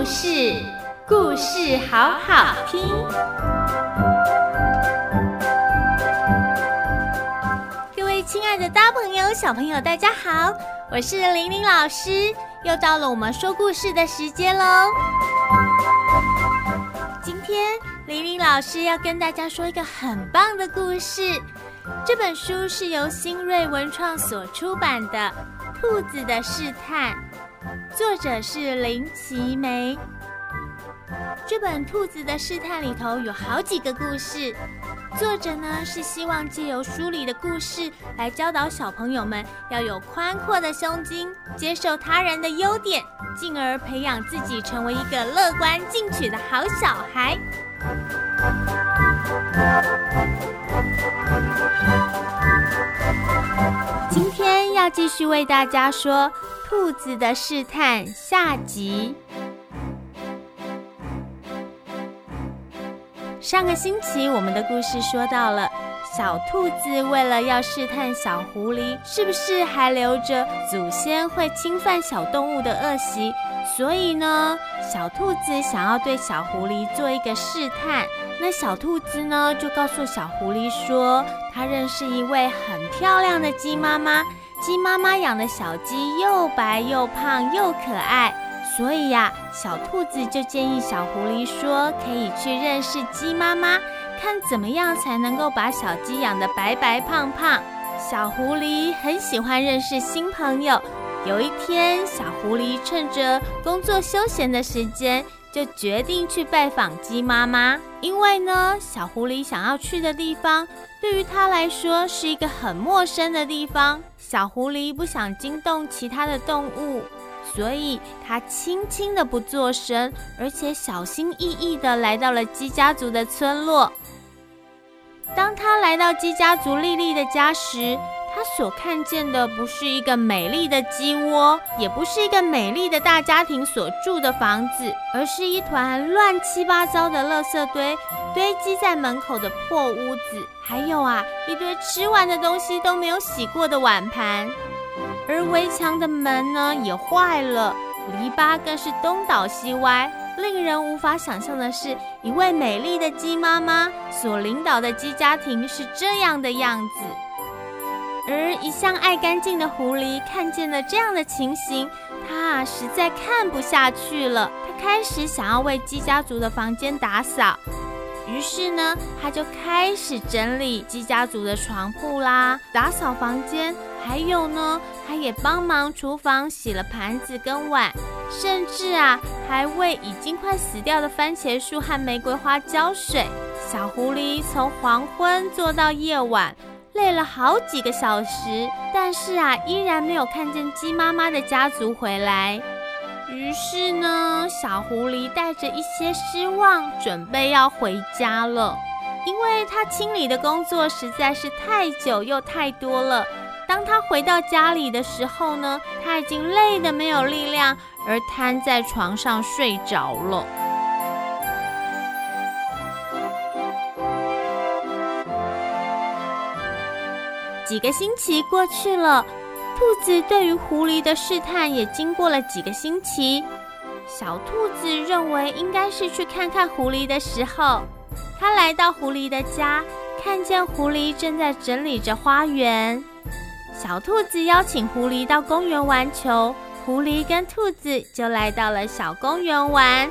故事，故事好好听。各位亲爱的大朋友、小朋友，大家好，我是玲玲老师，又到了我们说故事的时间喽。今天玲玲老师要跟大家说一个很棒的故事，这本书是由新锐文创所出版的《兔子的试探》。作者是林奇梅。这本《兔子的试探》里头有好几个故事，作者呢是希望借由书里的故事来教导小朋友们要有宽阔的胸襟，接受他人的优点，进而培养自己成为一个乐观进取的好小孩。今天要继续为大家说。兔子的试探下集。上个星期我们的故事说到了，小兔子为了要试探小狐狸是不是还留着祖先会侵犯小动物的恶习，所以呢，小兔子想要对小狐狸做一个试探。那小兔子呢，就告诉小狐狸说，它认识一位很漂亮的鸡妈妈。鸡妈妈养的小鸡又白又胖又可爱，所以呀，小兔子就建议小狐狸说，可以去认识鸡妈妈，看怎么样才能够把小鸡养得白白胖胖。小狐狸很喜欢认识新朋友。有一天，小狐狸趁着工作休闲的时间，就决定去拜访鸡妈妈，因为呢，小狐狸想要去的地方，对于它来说是一个很陌生的地方。小狐狸不想惊动其他的动物，所以它轻轻的不作声，而且小心翼翼的来到了鸡家族的村落。当他来到鸡家族丽丽的家时，他所看见的不是一个美丽的鸡窝，也不是一个美丽的大家庭所住的房子，而是一团乱七八糟的垃圾堆，堆积在门口的破屋子，还有啊，一堆吃完的东西都没有洗过的碗盘，而围墙的门呢也坏了，篱笆更是东倒西歪。令人无法想象的是，一位美丽的鸡妈妈所领导的鸡家庭是这样的样子。而一向爱干净的狐狸看见了这样的情形，它啊实在看不下去了。它开始想要为鸡家族的房间打扫，于是呢，它就开始整理鸡家族的床铺啦，打扫房间，还有呢，它也帮忙厨房洗了盘子跟碗，甚至啊，还为已经快死掉的番茄树和玫瑰花浇水。小狐狸从黄昏做到夜晚。累了好几个小时，但是啊，依然没有看见鸡妈妈的家族回来。于是呢，小狐狸带着一些失望，准备要回家了。因为他清理的工作实在是太久又太多了。当他回到家里的时候呢，他已经累得没有力量，而瘫在床上睡着了。几个星期过去了，兔子对于狐狸的试探也经过了几个星期。小兔子认为应该是去看看狐狸的时候，它来到狐狸的家，看见狐狸正在整理着花园。小兔子邀请狐狸到公园玩球，狐狸跟兔子就来到了小公园玩。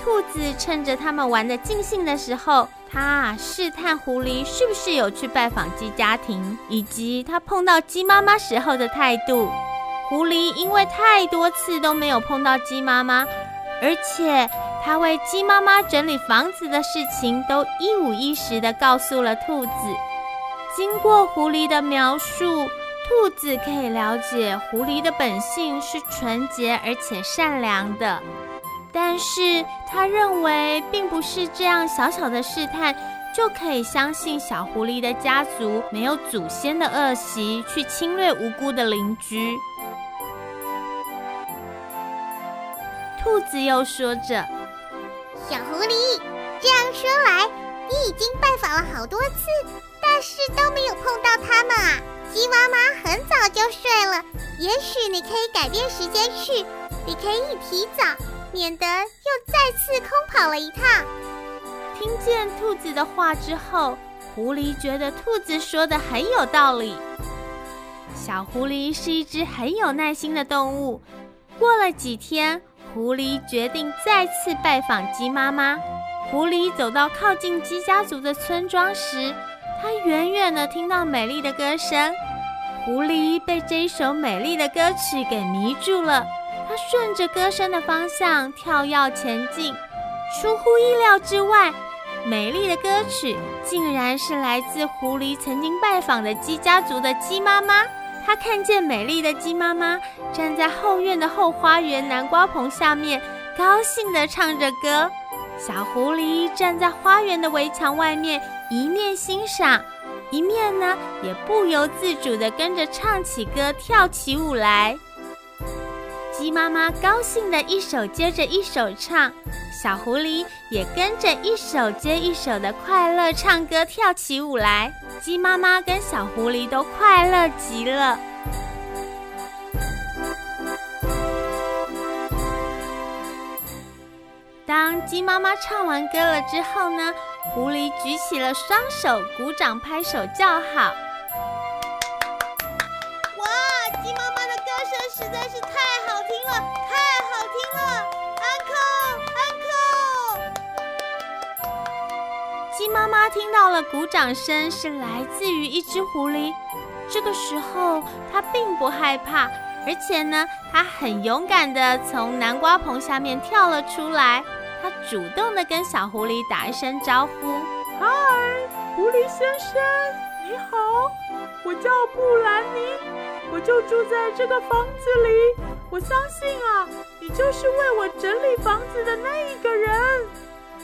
兔子趁着他们玩的尽兴的时候，他试探狐狸是不是有去拜访鸡家庭，以及他碰到鸡妈妈时候的态度。狐狸因为太多次都没有碰到鸡妈妈，而且他为鸡妈妈整理房子的事情都一五一十地告诉了兔子。经过狐狸的描述，兔子可以了解狐狸的本性是纯洁而且善良的。但是他认为，并不是这样小小的试探就可以相信小狐狸的家族没有祖先的恶习，去侵略无辜的邻居。兔子又说着：“小狐狸，这样说来，你已经拜访了好多次，但是都没有碰到他们啊。鸡妈妈很早就睡了，也许你可以改变时间去，你可以提早。”免得又再跑了一趟。听见兔子的话之后，狐狸觉得兔子说的很有道理。小狐狸是一只很有耐心的动物。过了几天，狐狸决定再次拜访鸡妈妈。狐狸走到靠近鸡家族的村庄时，它远远地听到美丽的歌声。狐狸被这一首美丽的歌曲给迷住了，它顺着歌声的方向跳跃前进。出乎意料之外，美丽的歌曲竟然是来自狐狸曾经拜访的鸡家族的鸡妈妈。它看见美丽的鸡妈妈站在后院的后花园南瓜棚下面，高兴地唱着歌。小狐狸站在花园的围墙外面，一面欣赏，一面呢也不由自主地跟着唱起歌，跳起舞来。鸡妈妈高兴的一首接着一首唱，小狐狸也跟着一首接一首的快乐唱歌，跳起舞来。鸡妈妈跟小狐狸都快乐极了。当鸡妈妈唱完歌了之后呢，狐狸举起了双手，鼓掌拍手叫好。鸡妈妈听到了鼓掌声，是来自于一只狐狸。这个时候，它并不害怕，而且呢，它很勇敢的从南瓜棚下面跳了出来。它主动的跟小狐狸打一声招呼：“嗨，狐狸先生，你好，我叫布兰妮，我就住在这个房子里。我相信啊，你就是为我整理房子的那一个人。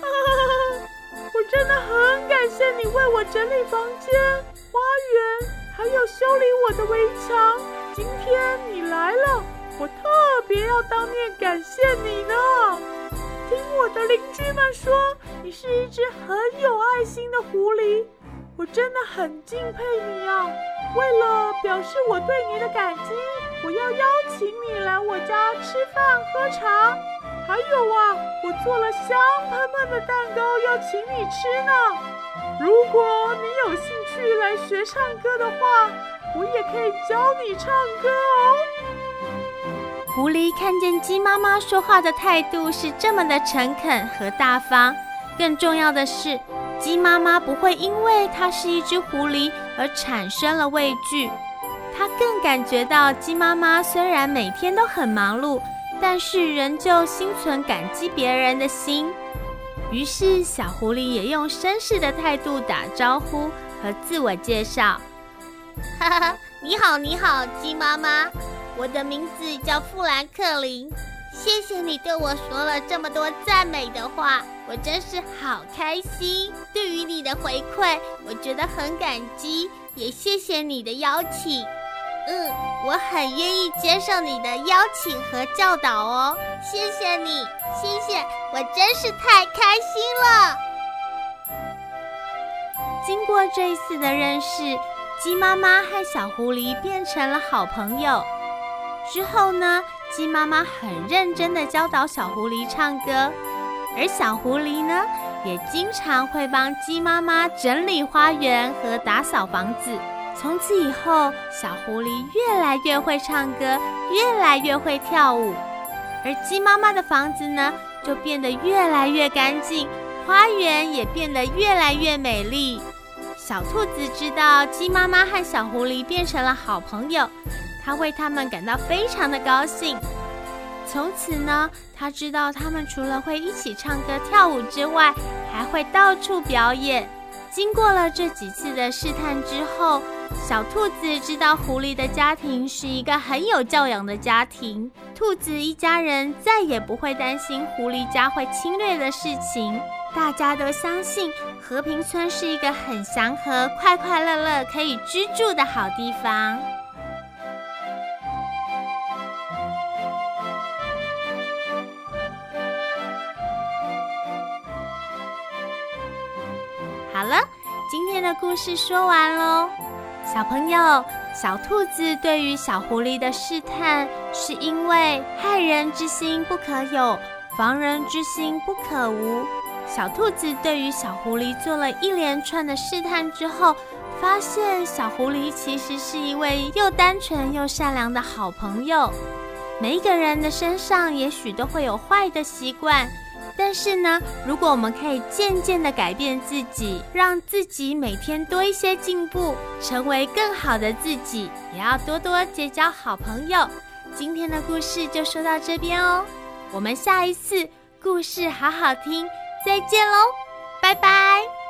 我真的很感谢你为我整理房间、花园，还有修理我的围墙。今天你来了，我特别要当面感谢你呢。”听我的邻居们说，你是一只很有爱心的狐狸，我真的很敬佩你啊！为了表示我对你的感激，我要邀请你来我家吃饭喝茶。还有啊，我做了香喷喷的蛋糕要请你吃呢。如果你有兴趣来学唱歌的话，我也可以教你唱歌哦。狐狸看见鸡妈妈说话的态度是这么的诚恳和大方，更重要的是，鸡妈妈不会因为它是一只狐狸而产生了畏惧。它更感觉到鸡妈妈虽然每天都很忙碌，但是仍旧心存感激别人的心。于是，小狐狸也用绅士的态度打招呼和自我介绍：“哈哈，你好，你好，鸡妈妈。”我的名字叫富兰克林，谢谢你对我说了这么多赞美的话，我真是好开心。对于你的回馈，我觉得很感激，也谢谢你的邀请。嗯，我很愿意接受你的邀请和教导哦。谢谢你，谢谢，我真是太开心了。经过这一次的认识，鸡妈妈和小狐狸变成了好朋友。之后呢，鸡妈妈很认真的教导小狐狸唱歌，而小狐狸呢，也经常会帮鸡妈妈整理花园和打扫房子。从此以后，小狐狸越来越会唱歌，越来越会跳舞，而鸡妈妈的房子呢，就变得越来越干净，花园也变得越来越美丽。小兔子知道鸡妈妈和小狐狸变成了好朋友。它为他们感到非常的高兴。从此呢，它知道他们除了会一起唱歌跳舞之外，还会到处表演。经过了这几次的试探之后，小兔子知道狐狸的家庭是一个很有教养的家庭。兔子一家人再也不会担心狐狸家会侵略的事情。大家都相信和平村是一个很祥和、快快乐乐可以居住的好地方。好了，今天的故事说完喽。小朋友，小兔子对于小狐狸的试探，是因为害人之心不可有，防人之心不可无。小兔子对于小狐狸做了一连串的试探之后，发现小狐狸其实是一位又单纯又善良的好朋友。每一个人的身上也许都会有坏的习惯，但是呢，如果我们可以渐渐地改变自己，让自己每天多一些进步，成为更好的自己，也要多多结交好朋友。今天的故事就说到这边哦，我们下一次故事好好听，再见喽，拜拜。